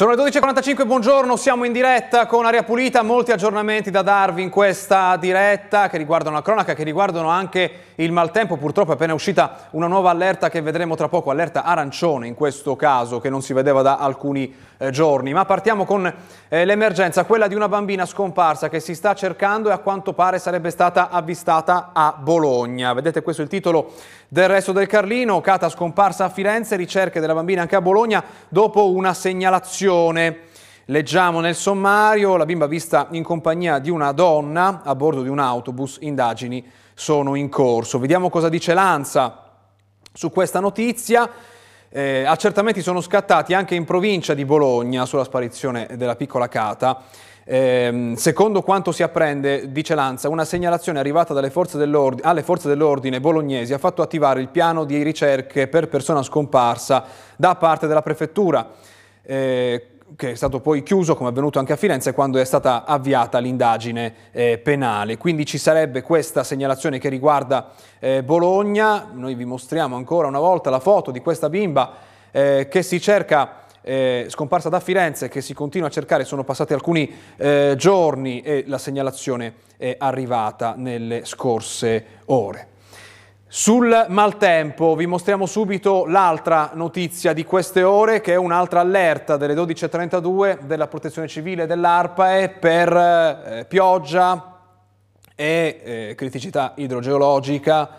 Sono le 12.45, buongiorno, siamo in diretta con Aria Pulita, molti aggiornamenti da darvi in questa diretta che riguardano la cronaca, che riguardano anche il maltempo, purtroppo è appena uscita una nuova allerta che vedremo tra poco, allerta arancione in questo caso, che non si vedeva da alcuni eh, giorni. Ma partiamo con eh, l'emergenza, quella di una bambina scomparsa che si sta cercando e a quanto pare sarebbe stata avvistata a Bologna. Vedete questo è il titolo del resto del Carlino, Cata scomparsa a Firenze, ricerche della bambina anche a Bologna dopo una segnalazione. Leggiamo nel sommario, la bimba vista in compagnia di una donna a bordo di un autobus, indagini sono in corso. Vediamo cosa dice l'ANSA su questa notizia. Eh, accertamenti sono scattati anche in provincia di Bologna sulla sparizione della piccola Cata. Eh, secondo quanto si apprende, dice Lanza, una segnalazione arrivata forze alle forze dell'ordine bolognesi ha fatto attivare il piano di ricerche per persona scomparsa da parte della prefettura. Eh, che è stato poi chiuso, come è avvenuto anche a Firenze, quando è stata avviata l'indagine eh, penale. Quindi ci sarebbe questa segnalazione che riguarda eh, Bologna. Noi vi mostriamo ancora una volta la foto di questa bimba eh, che si cerca eh, scomparsa da Firenze che si continua a cercare, sono passati alcuni eh, giorni e la segnalazione è arrivata nelle scorse ore. Sul maltempo vi mostriamo subito l'altra notizia di queste ore che è un'altra allerta delle 12.32 della protezione civile dell'ARPAE per eh, pioggia e eh, criticità idrogeologica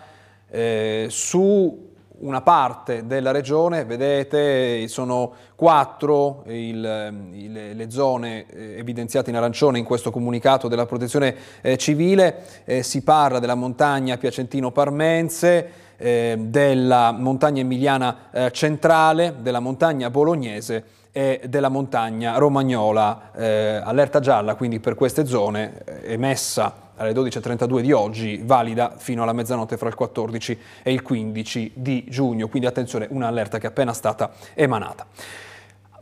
eh, su una parte della regione, vedete sono quattro il, il, le zone eh, evidenziate in arancione in questo comunicato della protezione eh, civile, eh, si parla della montagna Piacentino-Parmense, eh, della montagna emiliana eh, centrale, della montagna bolognese e della montagna romagnola, eh, allerta gialla quindi per queste zone emessa alle 12.32 di oggi, valida fino alla mezzanotte fra il 14 e il 15 di giugno, quindi attenzione, un'allerta che è appena stata emanata.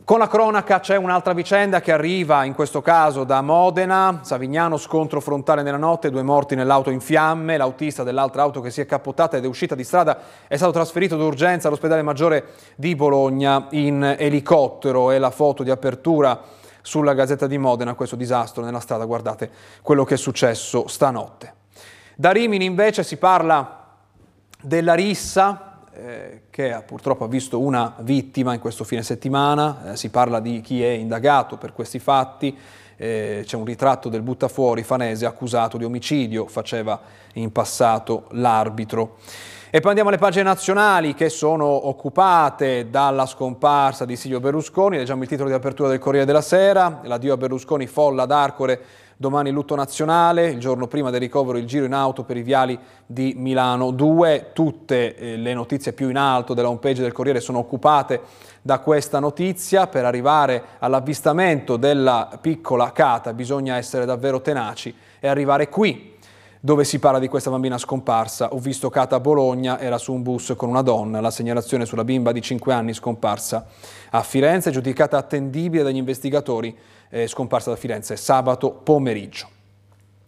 Con la cronaca c'è un'altra vicenda che arriva in questo caso da Modena, Savignano, scontro frontale nella notte, due morti nell'auto in fiamme, l'autista dell'altra auto che si è cappottata ed è uscita di strada è stato trasferito d'urgenza all'ospedale maggiore di Bologna in elicottero. E la foto di apertura sulla Gazzetta di Modena questo disastro nella strada, guardate quello che è successo stanotte. Da Rimini invece si parla della rissa eh, che purtroppo ha visto una vittima in questo fine settimana, eh, si parla di chi è indagato per questi fatti, eh, c'è un ritratto del buttafuori fanese accusato di omicidio, faceva in passato l'arbitro. E poi andiamo alle pagine nazionali che sono occupate dalla scomparsa di Silvio Berlusconi, leggiamo il titolo di apertura del Corriere della Sera, l'addio a Berlusconi folla ad Arcore, domani lutto nazionale, il giorno prima del ricovero il giro in auto per i viali di Milano 2, tutte eh, le notizie più in alto della homepage del Corriere sono occupate da questa notizia, per arrivare all'avvistamento della piccola Cata bisogna essere davvero tenaci e arrivare qui dove si parla di questa bambina scomparsa. Ho visto Cata a Bologna, era su un bus con una donna, la segnalazione sulla bimba di 5 anni scomparsa a Firenze, giudicata attendibile dagli investigatori, eh, scomparsa da Firenze sabato pomeriggio.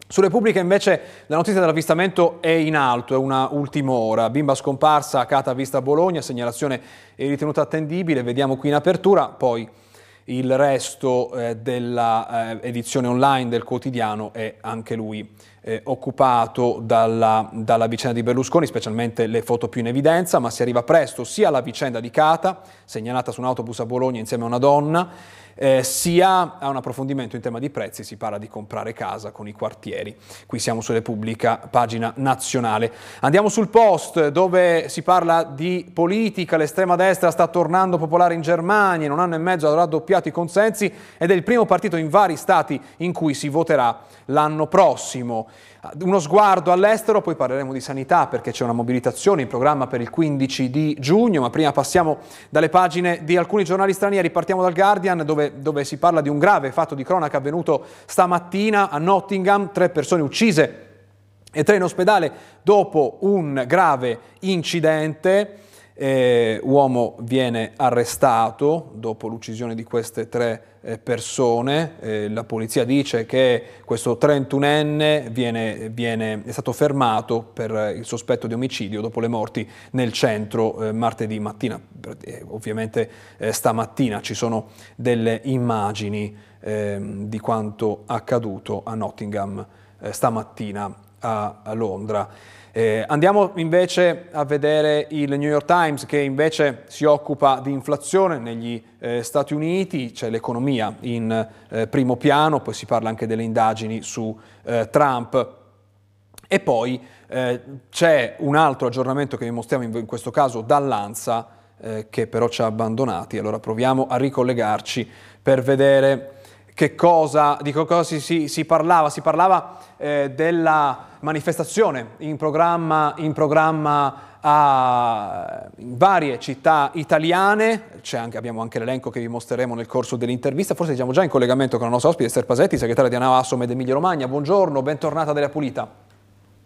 Su Repubblica invece la notizia dell'avvistamento è in alto, è una ultima ora. Bimba scomparsa, Cata vista a Bologna, segnalazione ritenuta attendibile, vediamo qui in apertura, poi il resto eh, dell'edizione eh, online del quotidiano è anche lui eh, occupato dalla, dalla, vicenda di Berlusconi, specialmente le foto più in evidenza, ma si arriva presto sia alla vicenda di Cata, segnalata su un autobus a Bologna insieme a una donna, eh, sia a un approfondimento in tema di prezzi, si parla di comprare casa con i quartieri. Qui siamo su Repubblica, pagina nazionale. Andiamo sul post dove si parla di politica, l'estrema destra sta tornando popolare in Germania, in un anno e mezzo avrà raddoppiato i consensi ed è il primo partito in vari stati in cui si voterà l'anno prossimo. Uno sguardo all'estero, poi parleremo di sanità perché c'è una mobilitazione in programma per il 15 di giugno, ma prima passiamo dalle pagine di alcuni giornali stranieri, partiamo dal Guardian dove, dove si parla di un grave fatto di cronaca avvenuto stamattina a Nottingham, tre persone uccise e tre in ospedale dopo un grave incidente. Eh, uomo viene arrestato dopo l'uccisione di queste tre eh, persone. Eh, la polizia dice che questo 31enne viene, viene, è stato fermato per il sospetto di omicidio dopo le morti nel centro eh, martedì mattina. Eh, ovviamente eh, stamattina ci sono delle immagini ehm, di quanto accaduto a Nottingham stamattina a, Londra. Eh, andiamo invece a vedere il New York Times che invece si occupa di inflazione negli eh, Stati Uniti, c'è l'economia in eh, primo piano, poi si parla anche delle indagini su eh, Trump. E poi eh, c'è un altro aggiornamento che vi mostriamo in, in questo caso dall'ANSA eh, che però ci ha abbandonati, allora proviamo a ricollegarci per vedere che cosa, di che cosa si, si, si parlava. Si parlava eh, della manifestazione in programma, in programma a varie città italiane, anche, abbiamo anche l'elenco che vi mostreremo nel corso dell'intervista, forse siamo già in collegamento con la nostra ospite Esther Pasetti, segretaria di Anavasom ed Emilia Romagna. Buongiorno, bentornata della Pulita.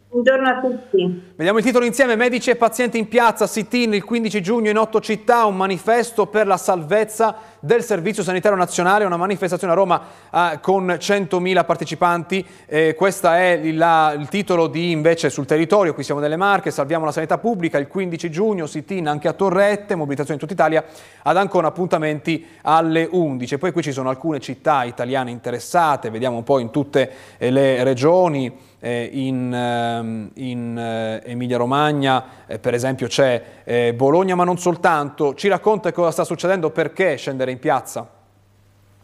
Buongiorno a tutti. Vediamo il titolo insieme, Medici e pazienti in piazza, sit-in il 15 giugno in otto città, un manifesto per la salvezza del Servizio Sanitario Nazionale, una manifestazione a Roma eh, con 100.000 partecipanti, eh, questo è il, la, il, titolo di invece sul territorio, qui siamo nelle Marche, salviamo la sanità pubblica, il 15 giugno, sit-in anche a Torrette, mobilitazione in tutta Italia, ad Ancona appuntamenti alle 11. Poi qui ci sono alcune città italiane interessate, vediamo un po' in tutte eh, le regioni, eh, in, ehm, in eh, Emilia Romagna, eh, per esempio c'è Bologna, ma non soltanto. Ci racconta cosa sta succedendo, perché scendere in piazza?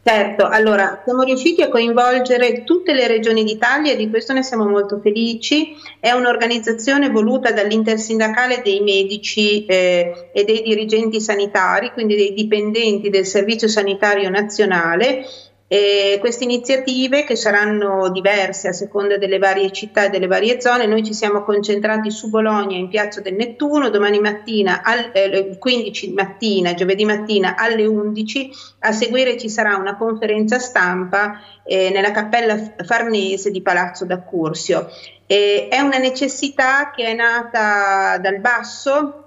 Certo, allora siamo riusciti a coinvolgere tutte le regioni d'Italia e di questo ne siamo molto felici. È un'organizzazione voluta dall'intersindacale dei medici eh, e dei dirigenti sanitari, quindi dei dipendenti del Servizio Sanitario Nazionale e queste iniziative, che saranno diverse a seconda delle varie città e delle varie zone, noi ci siamo concentrati su Bologna in Piazza del Nettuno, domani mattina, al, eh, 15 mattina, giovedì mattina alle 11, a seguire ci sarà una conferenza stampa eh, nella cappella Farnese di Palazzo d'Accursio. Eh, è una necessità che è nata dal basso,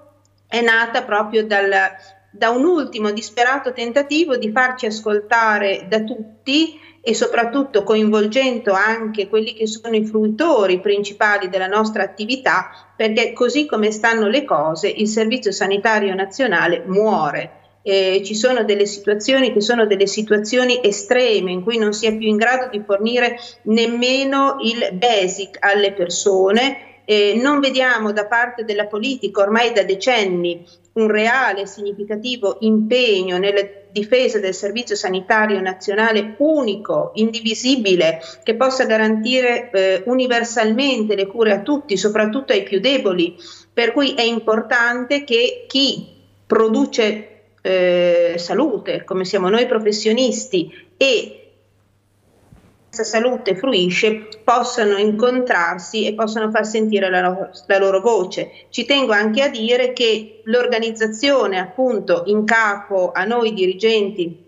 è nata proprio dal da un ultimo disperato tentativo di farci ascoltare da tutti e soprattutto coinvolgendo anche quelli che sono i fruitori principali della nostra attività, perché così come stanno le cose il Servizio Sanitario Nazionale muore. Eh, ci sono delle situazioni che sono delle situazioni estreme in cui non si è più in grado di fornire nemmeno il basic alle persone eh, non vediamo da parte della politica ormai da decenni un reale significativo impegno nella difesa del servizio sanitario nazionale unico, indivisibile, che possa garantire eh, universalmente le cure a tutti, soprattutto ai più deboli. Per cui è importante che chi produce eh, salute, come siamo noi professionisti, e salute fruisce possano incontrarsi e possano far sentire la, loro, la loro voce. Ci tengo anche a dire che l'organizzazione appunto in capo a noi dirigenti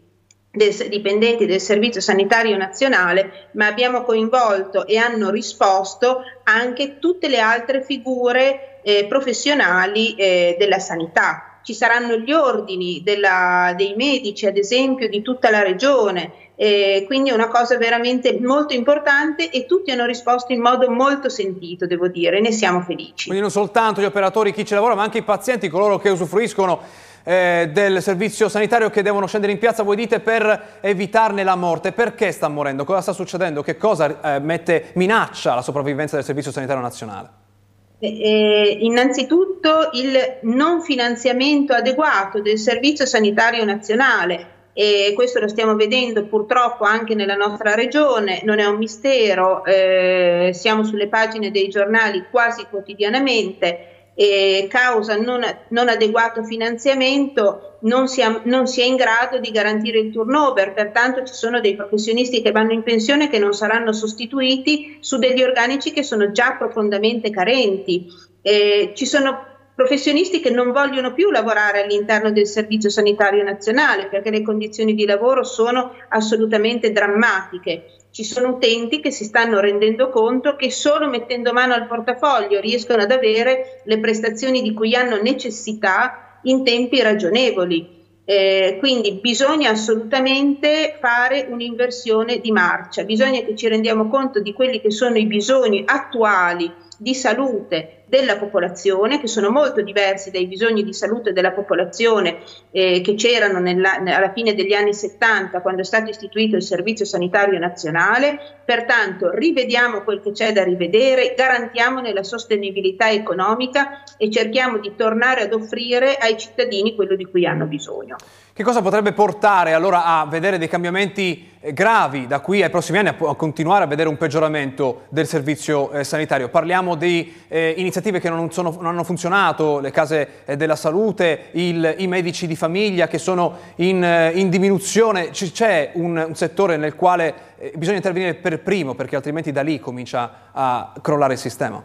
del, dipendenti del Servizio Sanitario Nazionale, ma abbiamo coinvolto e hanno risposto anche tutte le altre figure eh, professionali eh, della sanità ci saranno gli ordini della, dei medici, ad esempio, di tutta la regione. Eh, quindi è una cosa veramente molto importante e tutti hanno risposto in modo molto sentito, devo dire, ne siamo felici. Quindi non soltanto gli operatori, chi ci lavora, ma anche i pazienti, coloro che usufruiscono eh, del servizio sanitario che devono scendere in piazza, voi dite, per evitarne la morte. Perché sta morendo? Cosa sta succedendo? Che cosa eh, mette, minaccia la sopravvivenza del servizio sanitario nazionale? Eh, innanzitutto il non finanziamento adeguato del Servizio Sanitario Nazionale e questo lo stiamo vedendo purtroppo anche nella nostra regione, non è un mistero, eh, siamo sulle pagine dei giornali quasi quotidianamente e causa non, non adeguato finanziamento non si, non si, è in grado di garantire il turnover, pertanto ci sono dei professionisti che vanno in pensione che non saranno sostituiti su degli organici che sono già profondamente carenti. Eh, ci sono professionisti che non vogliono più lavorare all'interno del Servizio Sanitario Nazionale perché le condizioni di lavoro sono assolutamente drammatiche. Ci sono utenti che si stanno rendendo conto che solo mettendo mano al portafoglio riescono ad avere le prestazioni di cui hanno necessità in tempi ragionevoli. Eh, quindi bisogna assolutamente fare un'inversione di marcia, bisogna che ci rendiamo conto di quelli che sono i bisogni attuali di salute della popolazione, che sono molto diversi dai bisogni di salute della popolazione eh, che c'erano nella, alla fine degli anni 70 quando è stato istituito il Servizio Sanitario Nazionale. Pertanto rivediamo quel che c'è da rivedere, garantiamone la sostenibilità economica e cerchiamo di tornare ad offrire ai cittadini quello di cui hanno bisogno. Che cosa potrebbe portare allora a vedere dei cambiamenti eh, gravi da qui ai prossimi anni, a, continuare a vedere un peggioramento del servizio eh, sanitario? Parliamo di eh, iniziative che non, sono, non, hanno funzionato, le case eh, della salute, il, i medici di famiglia che sono in, eh, in diminuzione. C'è un, un, settore nel quale eh, bisogna intervenire per primo perché altrimenti da lì comincia a crollare il sistema?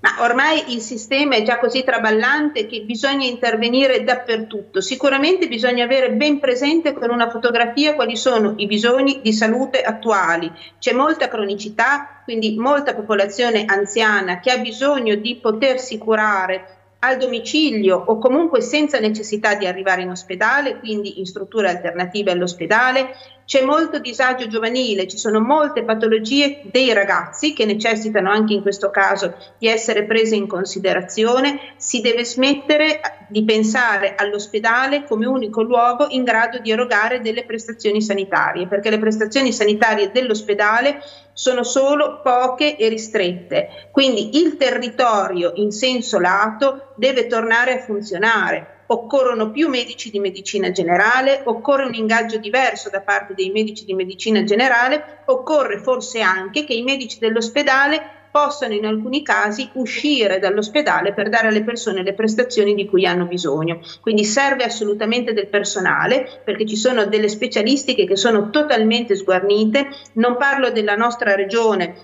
Ma ormai il sistema è già così traballante che bisogna intervenire dappertutto. Sicuramente bisogna avere ben presente con una fotografia quali sono i bisogni di salute attuali. C'è molta cronicità, quindi molta popolazione anziana che ha bisogno di potersi curare al domicilio o comunque senza necessità di arrivare in ospedale, quindi in strutture alternative all'ospedale. C'è molto disagio giovanile, ci sono molte patologie dei ragazzi che necessitano anche in questo caso di essere prese in considerazione. Si deve smettere di pensare all'ospedale come unico luogo in grado di erogare delle prestazioni sanitarie, perché le prestazioni sanitarie dell'ospedale sono solo poche e ristrette. Quindi il territorio in senso lato deve tornare a funzionare occorrono più medici di medicina generale, occorre un ingaggio diverso da parte dei medici di medicina generale, occorre forse anche che i medici dell'ospedale possano in alcuni casi uscire dall'ospedale per dare alle persone le prestazioni di cui hanno bisogno. Quindi serve assolutamente del personale perché ci sono delle specialistiche che sono totalmente sguarnite. Non parlo della nostra regione,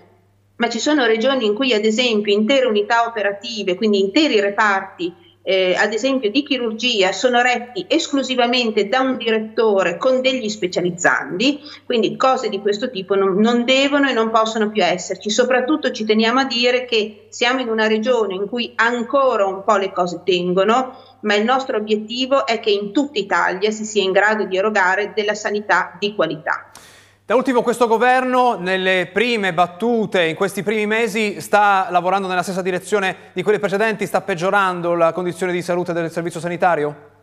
ma ci sono regioni in cui ad esempio intere unità operative, quindi interi reparti eh, ad esempio di chirurgia sono retti esclusivamente da un direttore con degli specializzandi, quindi cose di questo tipo non, non devono e non possono più esserci. Soprattutto ci teniamo a dire che siamo in una regione in cui ancora un po' le cose tengono, ma il nostro obiettivo è che in tutta Italia si sia in grado di erogare della sanità di qualità. Da ultimo questo governo nelle prime battute, in questi primi mesi, sta lavorando nella stessa direzione di quelle precedenti, sta peggiorando la condizione di salute del servizio sanitario?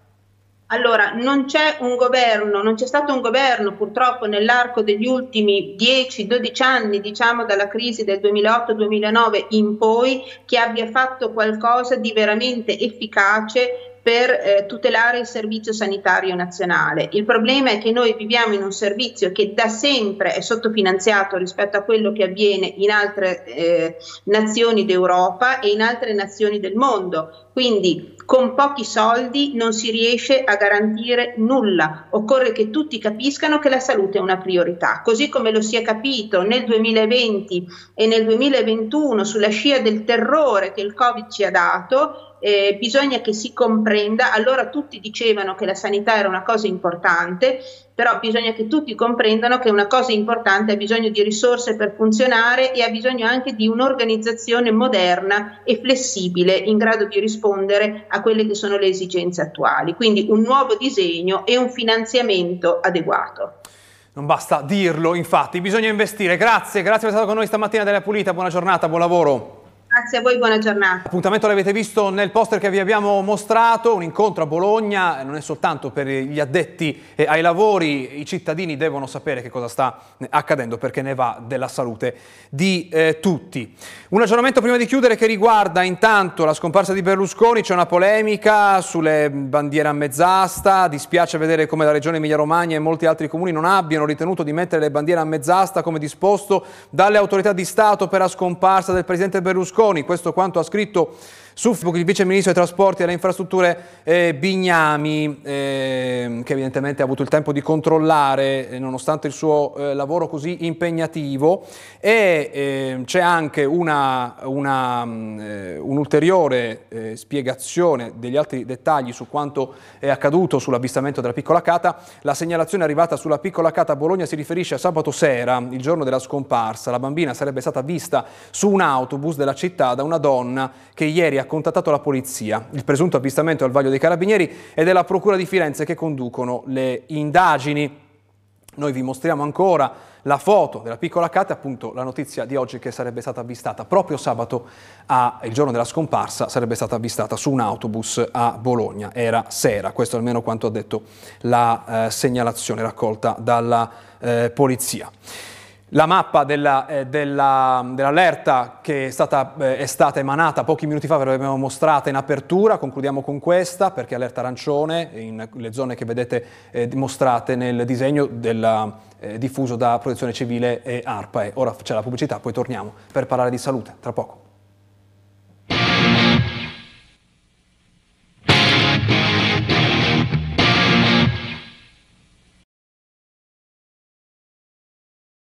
Allora, non c'è un governo, non c'è stato un governo purtroppo nell'arco degli ultimi 10-12 anni, diciamo dalla crisi del 2008-2009 in poi, che abbia fatto qualcosa di veramente efficace per eh, tutelare il servizio sanitario nazionale. Il problema è che noi viviamo in un servizio che da sempre è sottofinanziato rispetto a quello che avviene in altre eh, nazioni d'Europa e in altre nazioni del mondo. Quindi con pochi soldi non si riesce a garantire nulla. Occorre che tutti capiscano che la salute è una priorità, così come lo si è capito nel 2020 e nel 2021 sulla scia del terrore che il Covid ci ha dato eh, bisogna che si comprenda, allora tutti dicevano che la sanità era una cosa importante, però bisogna che tutti comprendano che una cosa importante ha bisogno di risorse per funzionare e ha bisogno anche di un'organizzazione moderna e flessibile in grado di rispondere a quelle che sono le esigenze attuali. Quindi un nuovo disegno e un finanziamento adeguato. Non basta dirlo, infatti, bisogna investire. Grazie, grazie per essere stato con noi stamattina della Pulita, buona giornata, buon lavoro. Grazie a voi, buona giornata. Appuntamento l'avete visto nel poster che vi abbiamo mostrato, un incontro a Bologna, non è soltanto per gli addetti eh, ai lavori, i cittadini devono sapere che cosa sta accadendo perché ne va della salute di eh, tutti. Un aggiornamento prima di chiudere che riguarda intanto la scomparsa di Berlusconi, c'è una polemica sulle bandiere a mezz'asta, dispiace vedere come la regione Emilia-Romagna e molti altri comuni non abbiano ritenuto di mettere le bandiere a mezz'asta come disposto dalle autorità di Stato per la scomparsa del presidente Berlusconi Berlusconi, questo quanto ha scritto su Facebook il vice ministro dei trasporti e delle infrastrutture eh, Bignami, eh, che evidentemente ha avuto il tempo di controllare eh, nonostante il suo eh, lavoro così impegnativo e ehm, c'è anche eh, un'ulteriore eh, spiegazione degli altri dettagli su quanto è accaduto sull'avvistamento della piccola Cata. La segnalazione arrivata sulla piccola Cata a Bologna si riferisce a sabato sera, il giorno della scomparsa. La bambina sarebbe stata vista su un autobus della città da una donna che ieri ha ha contattato la polizia. Il presunto avvistamento è al vaglio dei carabinieri e della Procura di Firenze che conducono le indagini. Noi vi mostriamo ancora la foto della piccola Kate, appunto la notizia di oggi che sarebbe stata avvistata proprio sabato, a, il giorno della scomparsa, sarebbe stata avvistata su un autobus a Bologna. Era sera, questo è almeno quanto ha detto la eh, segnalazione raccolta dalla eh, polizia. La mappa della, eh, della, dell'allerta che è stata, eh, è stata, emanata pochi minuti fa, ve l'abbiamo mostrata in apertura, concludiamo con questa perché allerta arancione, in le zone che vedete eh, mostrate nel disegno della, eh, diffuso da Protezione Civile e ARPA. ora c'è la pubblicità, poi torniamo per parlare di salute, tra poco.